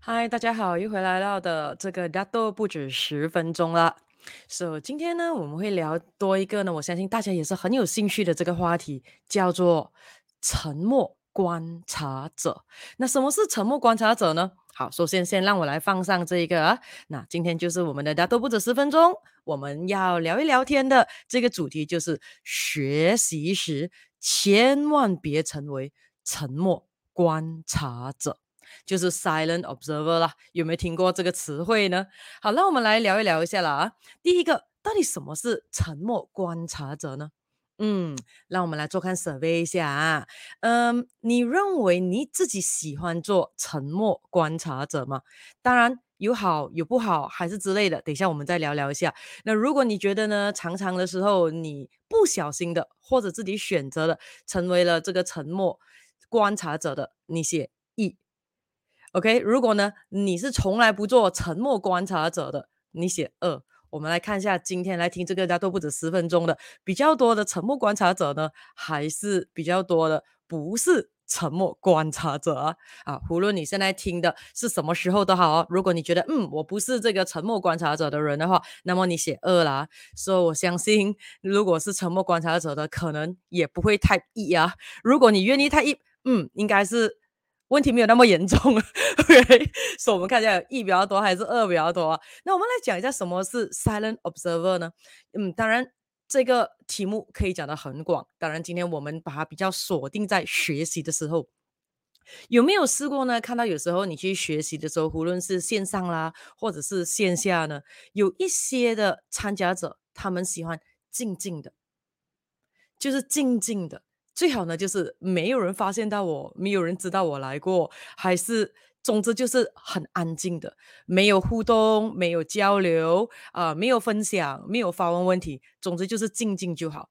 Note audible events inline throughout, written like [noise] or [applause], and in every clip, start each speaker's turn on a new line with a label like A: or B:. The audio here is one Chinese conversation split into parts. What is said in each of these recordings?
A: 嗨，大家好，又回来到的这个大都不止十分钟了。So，今天呢，我们会聊多一个呢，我相信大家也是很有兴趣的这个话题，叫做沉默观察者。那什么是沉默观察者呢？好，首先先让我来放上这一个啊。那今天就是我们的大都不止十分钟，我们要聊一聊天的这个主题就是学习时千万别成为沉默观察者。就是 silent observer 啦，有没有听过这个词汇呢？好，那我们来聊一聊一下了啊。第一个，到底什么是沉默观察者呢？嗯，让我们来做看 survey 一下啊。嗯，你认为你自己喜欢做沉默观察者吗？当然有好有不好，还是之类的。等一下我们再聊聊一下。那如果你觉得呢，常常的时候你不小心的，或者自己选择了成为了这个沉默观察者的，你写。OK，如果呢，你是从来不做沉默观察者的，你写二。我们来看一下，今天来听这个大家都不止十分钟的比较多的沉默观察者呢，还是比较多的不是沉默观察者啊？啊，无论你现在听的是什么时候都好哦。如果你觉得嗯，我不是这个沉默观察者的人的话，那么你写二啦。所以我相信，如果是沉默观察者的，可能也不会太 E 啊。如果你愿意太 E，嗯，应该是。问题没有那么严重，OK，所以我们看一下一比较多还是二比较多啊？那我们来讲一下什么是 silent observer 呢？嗯，当然这个题目可以讲得很广。当然，今天我们把它比较锁定在学习的时候，有没有试过呢？看到有时候你去学习的时候，无论是线上啦，或者是线下呢，有一些的参加者，他们喜欢静静的，就是静静的。最好呢，就是没有人发现到我，没有人知道我来过，还是总之就是很安静的，没有互动，没有交流啊、没有分享，没有发问问题，总之就是静静就好。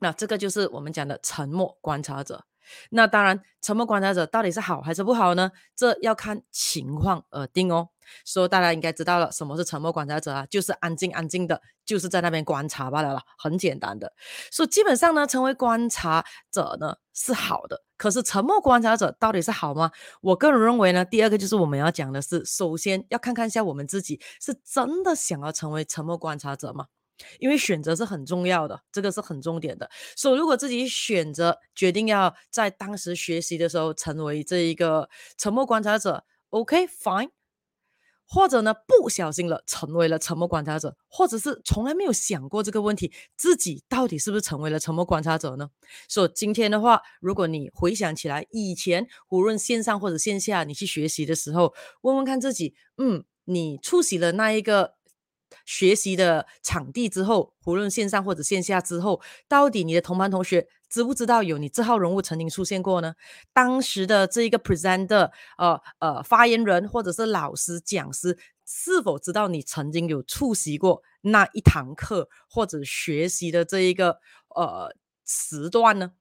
A: 那这个就是我们讲的沉默观察者。那当然，沉默观察者到底是好还是不好呢？这要看情况而定哦。所以大家应该知道了，什么是沉默观察者啊？就是安静安静的，就是在那边观察罢了啦，很简单的。所以基本上呢，成为观察者呢是好的。可是沉默观察者到底是好吗？我个人认为呢，第二个就是我们要讲的是，首先要看看一下我们自己是真的想要成为沉默观察者吗？因为选择是很重要的，这个是很重点的。所以如果自己选择决定要在当时学习的时候成为这一个沉默观察者，OK fine。或者呢，不小心了成为了沉默观察者，或者是从来没有想过这个问题，自己到底是不是成为了沉默观察者呢？所以今天的话，如果你回想起来以前无论线上或者线下，你去学习的时候，问问看自己，嗯，你出席了那一个。学习的场地之后，无论线上或者线下之后，到底你的同班同学知不知道有你这号人物曾经出现过呢？当时的这一个 presenter，呃呃，发言人或者是老师讲师，是否知道你曾经有出席过那一堂课或者学习的这一个呃时段呢？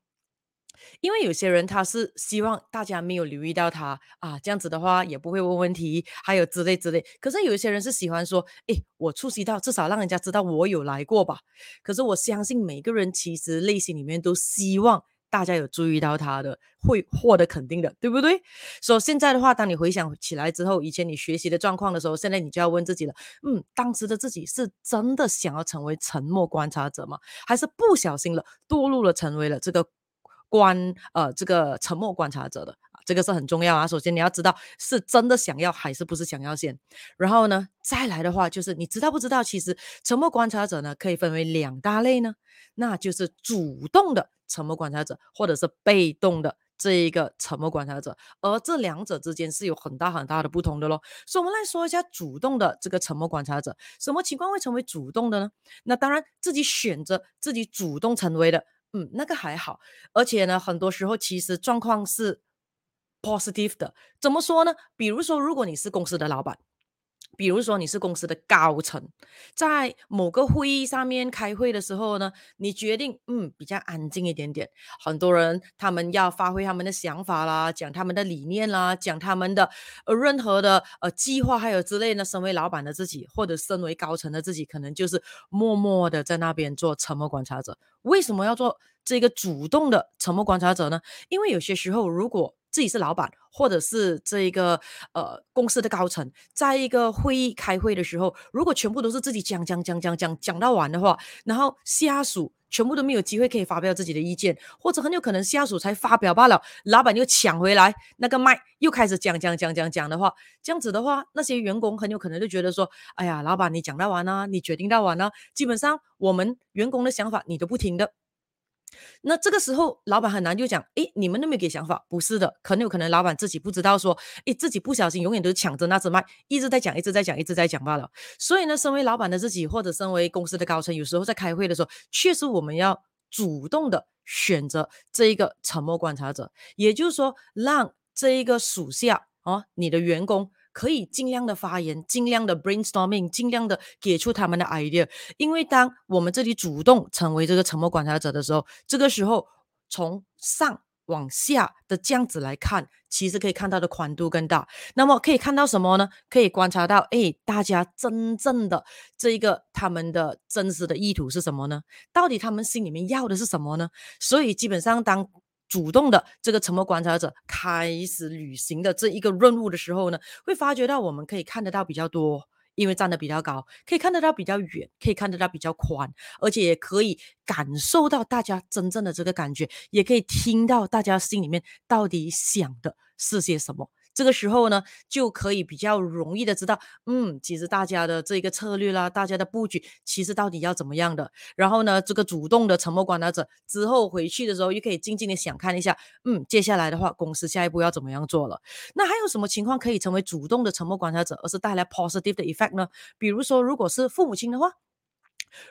A: 因为有些人他是希望大家没有留意到他啊，这样子的话也不会问问题，还有之类之类。可是有一些人是喜欢说，诶，我出席到，至少让人家知道我有来过吧。可是我相信每个人其实内心里面都希望大家有注意到他的，会获得肯定的，对不对？所以现在的话，当你回想起来之后，以前你学习的状况的时候，现在你就要问自己了，嗯，当时的自己是真的想要成为沉默观察者吗？还是不小心了，堕入了成为了这个？观呃，这个沉默观察者的啊，这个是很重要啊。首先你要知道是真的想要还是不是想要先，然后呢，再来的话就是你知道不知道，其实沉默观察者呢可以分为两大类呢，那就是主动的沉默观察者，或者是被动的这一个沉默观察者，而这两者之间是有很大很大的不同的咯。所以我们来说一下主动的这个沉默观察者，什么情况会成为主动的呢？那当然自己选择自己主动成为的。嗯，那个还好，而且呢，很多时候其实状况是 positive 的。怎么说呢？比如说，如果你是公司的老板。比如说你是公司的高层，在某个会议上面开会的时候呢，你决定嗯比较安静一点点。很多人他们要发挥他们的想法啦，讲他们的理念啦，讲他们的呃任何的呃计划还有之类的。身为老板的自己或者身为高层的自己，可能就是默默的在那边做沉默观察者。为什么要做这个主动的沉默观察者呢？因为有些时候如果自己是老板，或者是这一个呃公司的高层，在一个会议开会的时候，如果全部都是自己讲讲讲讲讲讲到完的话，然后下属全部都没有机会可以发表自己的意见，或者很有可能下属才发表罢了，老板又抢回来那个麦，又开始讲讲讲讲讲的话，这样子的话，那些员工很有可能就觉得说，哎呀，老板你讲到完啊，你决定到完啊，基本上我们员工的想法你都不听的。那这个时候，老板很难就讲，诶，你们都没给想法，不是的，可能有可能老板自己不知道，说，诶，自己不小心，永远都是抢着那只麦，一直在讲，一直在讲，一直在讲罢了。所以呢，身为老板的自己，或者身为公司的高层，有时候在开会的时候，确实我们要主动的选择这一个沉默观察者，也就是说，让这一个属下哦，你的员工。可以尽量的发言，尽量的 brainstorming，尽量的给出他们的 idea。因为当我们这里主动成为这个沉默观察者的时候，这个时候从上往下的这样子来看，其实可以看到的宽度更大。那么可以看到什么呢？可以观察到，哎，大家真正的这一个他们的真实的意图是什么呢？到底他们心里面要的是什么呢？所以基本上当。主动的这个沉默观察者开始履行的这一个任务的时候呢，会发觉到我们可以看得到比较多，因为站得比较高，可以看得到比较远，可以看得到比较宽，而且也可以感受到大家真正的这个感觉，也可以听到大家心里面到底想的是些什么。这个时候呢，就可以比较容易的知道，嗯，其实大家的这个策略啦，大家的布局，其实到底要怎么样的。然后呢，这个主动的沉默观察者之后回去的时候，又可以静静的想看一下，嗯，接下来的话，公司下一步要怎么样做了。那还有什么情况可以成为主动的沉默观察者，而是带来 positive 的 effect 呢？比如说，如果是父母亲的话，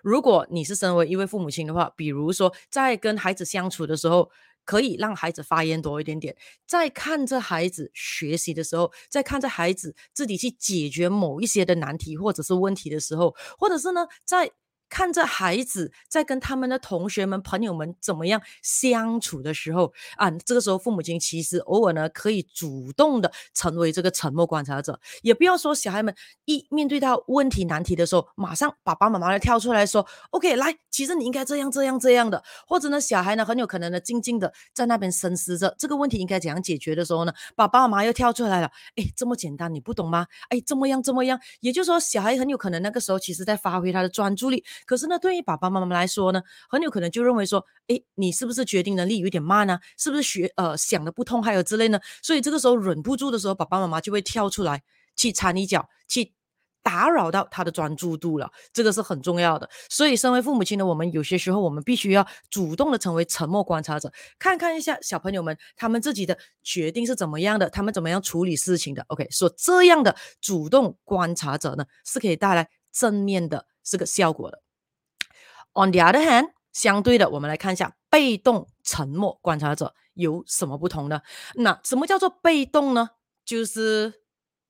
A: 如果你是身为一位父母亲的话，比如说在跟孩子相处的时候。可以让孩子发言多一点点，在看着孩子学习的时候，在看着孩子自己去解决某一些的难题或者是问题的时候，或者是呢，在。看着孩子在跟他们的同学们、朋友们怎么样相处的时候啊，这个时候父母亲其实偶尔呢可以主动的成为这个沉默观察者，也不要说小孩们一面对到问题难题的时候，马上爸爸妈妈要跳出来说：“OK，来，其实你应该这样这样这样的。”或者呢，小孩呢很有可能呢静静的在那边深思着这个问题应该怎样解决的时候呢，爸爸妈妈又跳出来了：“哎，这么简单你不懂吗？哎，这么样这么样。”也就是说，小孩很有可能那个时候其实在发挥他的专注力。可是呢，对于爸爸妈妈来说呢，很有可能就认为说，诶，你是不是决定能力有点慢呢？是不是学呃想的不通，还有之类呢？所以这个时候忍不住的时候，爸爸妈妈就会跳出来去掺一脚，去打扰到他的专注度了。这个是很重要的。所以，身为父母亲的我们，有些时候我们必须要主动的成为沉默观察者，看看一下小朋友们他们自己的决定是怎么样的，他们怎么样处理事情的。OK，说这样的主动观察者呢，是可以带来正面的这个效果的。On the other hand，相对的，我们来看一下被动沉默观察者有什么不同呢？那什么叫做被动呢？就是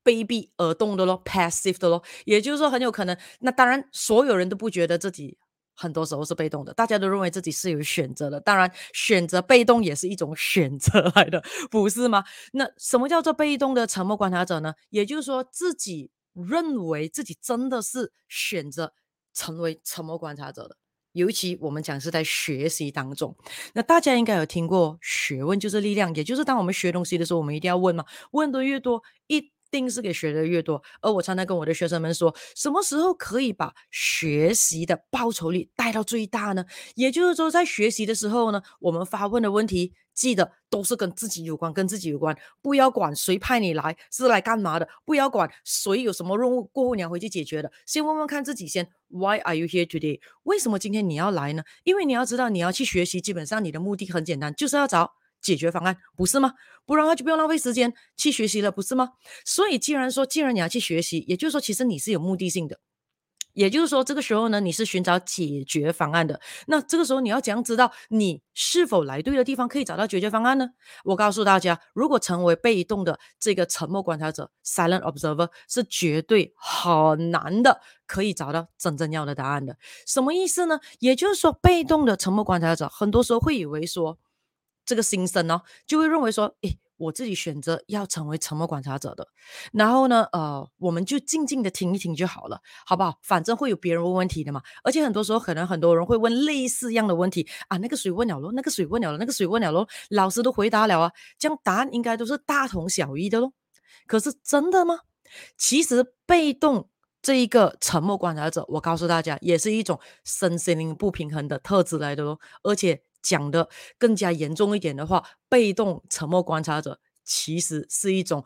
A: 卑鄙而动的咯，passive 的咯。也就是说，很有可能，那当然，所有人都不觉得自己很多时候是被动的，大家都认为自己是有选择的。当然，选择被动也是一种选择来的，不是吗？那什么叫做被动的沉默观察者呢？也就是说，自己认为自己真的是选择成为沉默观察者的。尤其我们讲是在学习当中，那大家应该有听过“学问就是力量”，也就是当我们学东西的时候，我们一定要问嘛，问的越多，一定是给学的越多。而我常常跟我的学生们说，什么时候可以把学习的报酬率带到最大呢？也就是说，在学习的时候呢，我们发问的问题。记得都是跟自己有关，跟自己有关，不要管谁派你来是来干嘛的，不要管谁有什么任务，过后你要回去解决的，先问问看自己先。Why are you here today？为什么今天你要来呢？因为你要知道，你要去学习，基本上你的目的很简单，就是要找解决方案，不是吗？不然的话就不用浪费时间去学习了，不是吗？所以既然说，既然你要去学习，也就是说，其实你是有目的性的。也就是说，这个时候呢，你是寻找解决方案的。那这个时候，你要怎样知道你是否来对的地方，可以找到解决方案呢？我告诉大家，如果成为被动的这个沉默观察者 （silent observer） 是绝对很难的，可以找到真正要的答案的。什么意思呢？也就是说，被动的沉默观察者很多时候会以为说，这个新生呢，就会认为说，诶。我自己选择要成为沉默观察者的。然后呢，呃，我们就静静的听一听就好了，好不好？反正会有别人问问题的嘛。而且很多时候，可能很多人会问类似一样的问题啊，那个谁问了咯，那个谁问了咯，那个谁问了咯，老师都回答了啊，这样答案应该都是大同小异的咯。可是真的吗？其实被动这一个沉默观察者，我告诉大家，也是一种身心灵不平衡的特质来的咯。而且讲的更加严重一点的话，被动沉默观察者其实是一种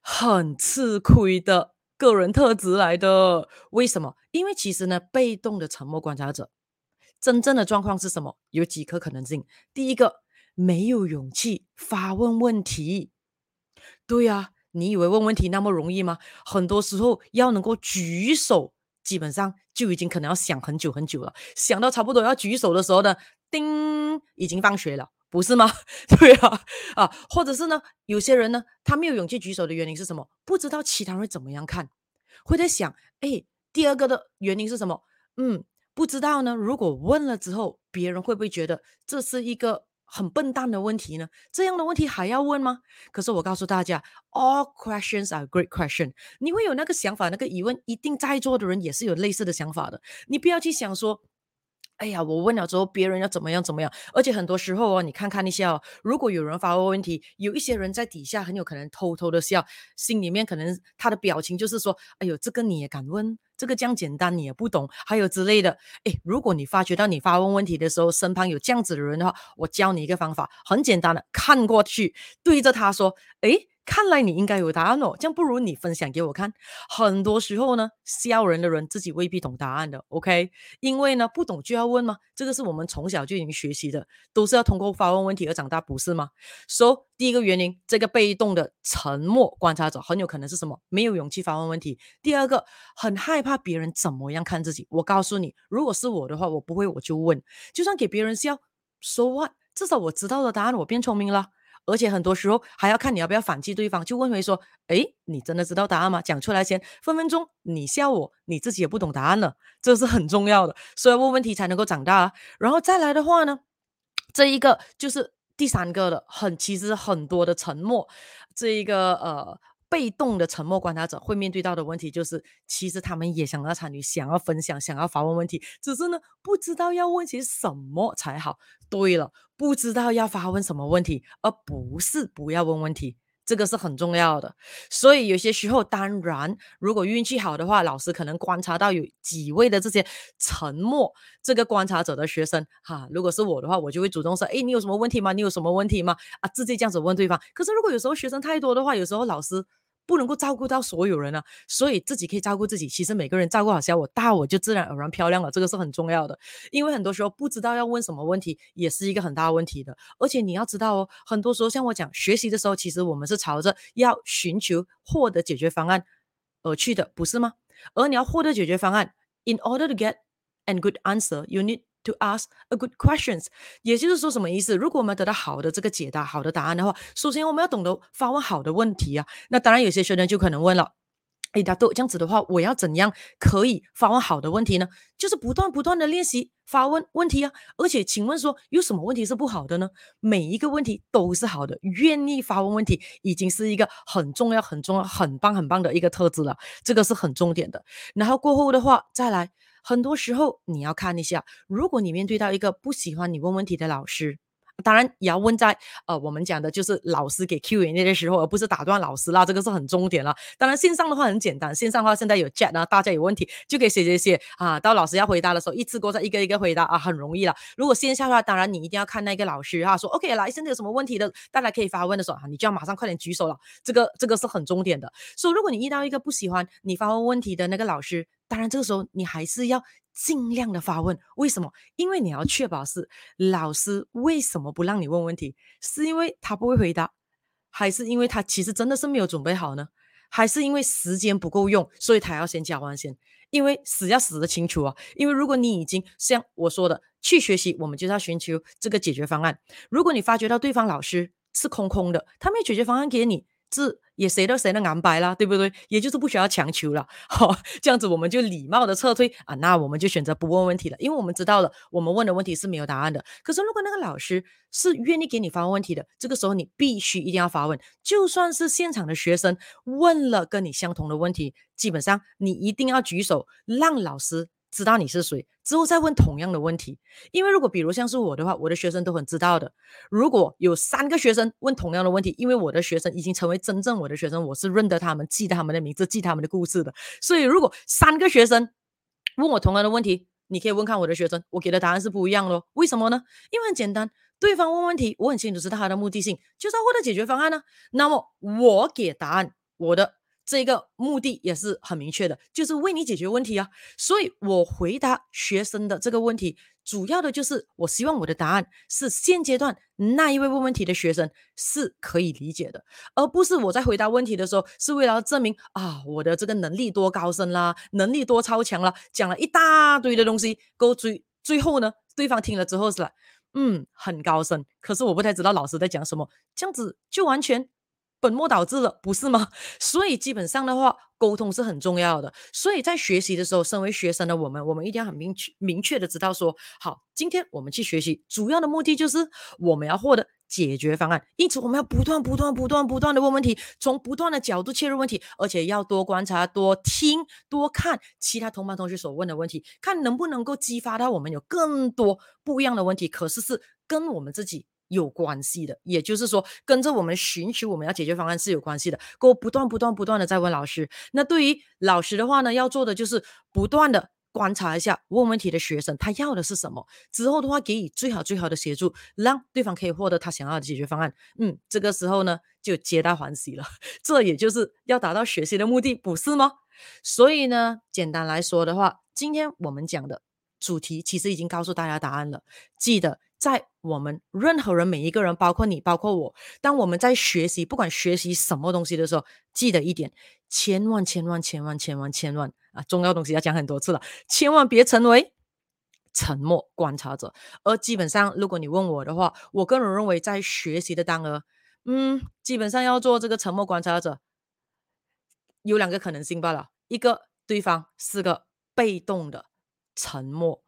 A: 很吃亏的个人特质来的。为什么？因为其实呢，被动的沉默观察者真正的状况是什么？有几个可能性。第一个，没有勇气发问问题。对呀、你以为问问题那么容易吗？很多时候要能够举手，基本上就已经可能要想很久很久了。想到差不多要举手的时候呢，叮，已经放学了，不是吗？[laughs] 对啊，啊，或者是呢，有些人呢，他没有勇气举手的原因是什么？不知道其他人怎么样看，会在想，哎，第二个的原因是什么？嗯，不知道呢。如果问了之后，别人会不会觉得这是一个？很笨蛋的问题呢？这样的问题还要问吗？可是我告诉大家，all questions are great question。你会有那个想法、那个疑问，一定在座的人也是有类似的想法的。你不要去想说。哎呀，我问了之后，别人要怎么样怎么样？而且很多时候哦，你看看一下哦，如果有人发问问题，有一些人在底下很有可能偷偷的笑，心里面可能他的表情就是说：“哎呦，这个你也敢问？这个这样简单你也不懂？”还有之类的。哎，如果你发觉到你发问问题的时候，身旁有这样子的人的话，我教你一个方法，很简单的，看过去对着他说：“哎。”看来你应该有答案哦，这样不如你分享给我看。很多时候呢，笑人的人自己未必懂答案的，OK？因为呢，不懂就要问嘛，这个是我们从小就已经学习的，都是要通过发问问题而长大，不是吗？所以第一个原因，这个被动的沉默观察者很有可能是什么？没有勇气发问问题。第二个，很害怕别人怎么样看自己。我告诉你，如果是我的话，我不会我就问，就算给别人笑，so what？至少我知道了答案，我变聪明了。而且很多时候还要看你要不要反击对方，就问回说：“哎，你真的知道答案吗？讲出来先，分分钟你笑我，你自己也不懂答案了，这是很重要的。所以问问题才能够长大。然后再来的话呢，这一个就是第三个的，很其实很多的沉默，这一个呃。”被动的沉默观察者会面对到的问题就是，其实他们也想要参与，想要分享，想要发问问题，只是呢不知道要问些什么才好。对了，不知道要发问什么问题，而不是不要问问题，这个是很重要的。所以有些时候，当然如果运气好的话，老师可能观察到有几位的这些沉默这个观察者的学生，哈，如果是我的话，我就会主动说，诶，你有什么问题吗？你有什么问题吗？啊，直接这样子问对方。可是如果有时候学生太多的话，有时候老师。不能够照顾到所有人啊，所以自己可以照顾自己。其实每个人照顾好小我大我就自然而然漂亮了，这个是很重要的。因为很多时候不知道要问什么问题，也是一个很大问题的。而且你要知道哦，很多时候像我讲学习的时候，其实我们是朝着要寻求获得解决方案而去的，不是吗？而你要获得解决方案，in order to get a good answer, you need To ask a good questions，也就是说什么意思？如果我们得到好的这个解答、好的答案的话，首先我们要懂得发问好的问题啊。那当然，有些学生就可能问了：“哎，大豆，这样子的话，我要怎样可以发问好的问题呢？”就是不断不断的练习发问问题啊。而且，请问说有什么问题是不好的呢？每一个问题都是好的，愿意发问问题已经是一个很重要、很重要、很棒、很棒的一个特质了。这个是很重点的。然后过后的话，再来。很多时候你要看一下，如果你面对到一个不喜欢你问问题的老师，当然也要问在呃我们讲的就是老师给 Q&A 的时候，而不是打断老师啦，这个是很重点了。当然线上的话很简单，线上的话现在有 chat 啊，大家有问题就可以写写写啊，到老师要回答的时候一次过再一个一个回答啊，很容易了。如果线下的话，当然你一定要看那个老师哈，说 OK 来，现在有什么问题的，大家可以发问的时候啊，你就要马上快点举手了，这个这个是很重点的。所以如果你遇到一个不喜欢你发问问题的那个老师，当然，这个时候你还是要尽量的发问。为什么？因为你要确保是老师为什么不让你问问题？是因为他不会回答，还是因为他其实真的是没有准备好呢？还是因为时间不够用，所以他要先交完先？因为死要死得清楚啊！因为如果你已经像我说的去学习，我们就要寻求这个解决方案。如果你发觉到对方老师是空空的，他没解决方案给你，是也谁都谁能安排啦，对不对？也就是不需要强求了。[laughs] 好、这样子我们就礼貌的撤退啊，那我们就选择不问问题了，因为我们知道了我们问的问题是没有答案的。可是如果那个老师是愿意给你发问题的，这个时候你必须一定要发问，就算是现场的学生问了跟你相同的问题，基本上你一定要举手，让老师。知道你是谁之后再问同样的问题，因为如果比如像是我的话，我的学生都很知道的。如果有三个学生问同样的问题，因为我的学生已经成为真正我的学生，我是认得他们、记得他们的名字、记他们的故事的。所以如果三个学生问我同样的问题，你可以问看我的学生，我给的答案是不一样的。为什么呢？因为很简单，对方问问题，我很清楚知道他的目的性，就是要获得解决方案呢、那么我给答案，我的。这个目的也是很明确的，就是为你解决问题啊。所以我回答学生的这个问题，主要的就是我希望我的答案是现阶段那一位问问题的学生是可以理解的，而不是我在回答问题的时候是为了证明啊我的这个能力多高深啦，能力多超强啦，讲了一大堆的东西，够最最后呢，对方听了之后是，嗯，很高深，可是我不太知道老师在讲什么，这样子就完全。本末倒置了，不是吗？[laughs] 所以基本上的话，沟通是很重要的。所以在学习的时候，身为学生的我们，我们一定要很明确、明确的知道说，好，今天我们去学习，主要的目的就是我们要获得解决方案。因此，我们要不断、不断、不断、不断的问问题，从不断的角度切入问题，而且要多观察、多听、多看其他同班同学所问的问题，看能不能够激发到我们有更多不一样的问题。可是是跟我们自己。有关系的，也就是说，跟着我们寻求我们要解决方案是有关系的。给我不断、不断、不断的在问老师。那对于老师的话呢，要做的就是不断的观察一下问问题的学生他要的是什么，之后的话给予最好最好的协助，让对方可以获得他想要的解决方案。嗯，这个时候呢，就皆大欢喜了。[laughs] 这也就是要达到学习的目的，不是吗？所以呢，简单来说的话，今天我们讲的主题其实已经告诉大家答案了。记得。在我们任何人每一个人，包括你，包括我，当我们在学习，不管学习什么东西的时候，记得一点，千万千万千万千万千万啊，重要东西要讲很多次了，千万别成为沉默观察者。而基本上，如果你问我的话，我个人认为，在学习的当儿，嗯，基本上要做这个沉默观察者，有两个可能性罢了，一个对方是个被动的沉默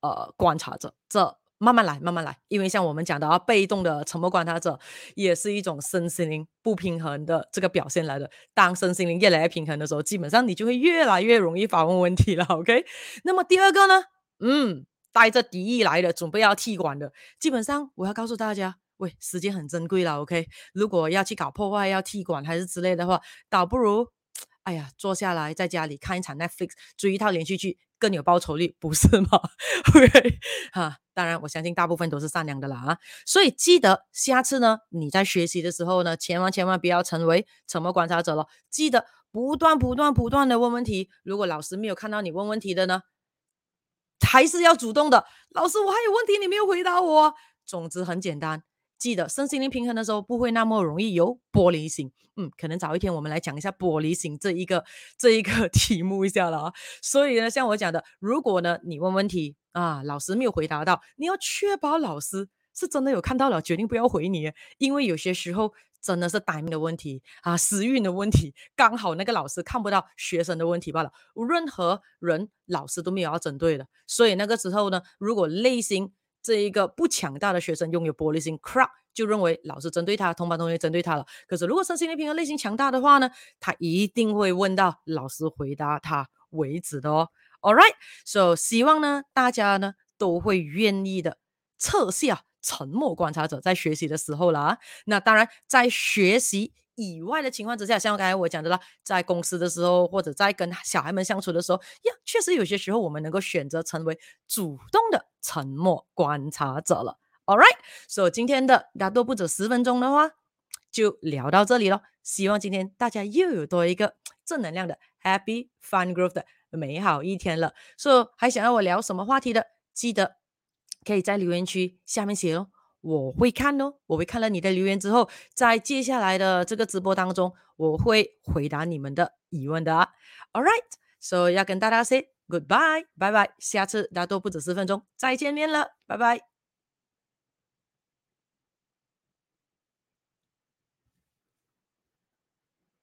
A: 呃观察者，这。慢慢来，慢慢来，因为像我们讲的啊，被动的沉默观察者也是一种身心灵不平衡的这个表现来的。当身心灵越来越平衡的时候，基本上你就会越来越容易发问问题了。[laughs] OK，那么第二个呢？嗯，带着敌意来的，准备要踢馆的，基本上我要告诉大家，喂，时间很珍贵了。OK，如果要去搞破坏、要踢馆还是之类的话，倒不如，哎呀，坐下来在家里看一场 Netflix，追一套连续剧。更有报酬率，不是吗？[laughs] OK，哈，当然，我相信大部分都是善良的啦啊，所以记得下次呢，你在学习的时候呢，千万千万不要成为沉默观察者了。记得不断不断不断的问问题。如果老师没有看到你问问题的呢，还是要主动的。老师，我还有问题，你没有回答我。总之很简单。记得身心灵平衡的时候，不会那么容易有玻璃心。嗯，可能早一天我们来讲一下玻璃心这一个这一个 [laughs] 题目一下了啊。所以呢，像我讲的，如果呢你问问题啊，老师没有回答到，你要确保老师是真的有看到了，决定不要回你，因为有些时候真的是 timing 的问题啊，时运的问题，[laughs] 刚好那个老师看不到学生的问题罢了。任何人老师都没有要针对的，所以那个时候呢，如果内心。这一个不强大的学生拥有玻璃心，crap 就认为老师针对他，同班同学针对他了。可是如果身心灵平衡内心强大的话呢，他一定会问到老师回答他为止的哦。All right，so 希望呢大家呢都会愿意的撤下沉默观察者在学习的时候了啊。那当然在学习。以外的情况之下，像刚才我讲的啦，在公司的时候，或者在跟小孩们相处的时候，呀，确实有些时候我们能够选择成为主动的沉默观察者了。All right，所以今天的大多不止十分钟的话，就聊到这里了。希望今天大家又有多一个正能量的 Happy Fun Growth 的美好一天了。所以还想要我聊什么话题的，记得可以在留言区下面写哦。我会看哦，我会看了你的留言之后，在接下来的这个直播当中，我会回答你们的疑问的。All right，so 要跟大家 say goodbye，拜拜，下次大家都不止十分钟，再见面了，拜拜。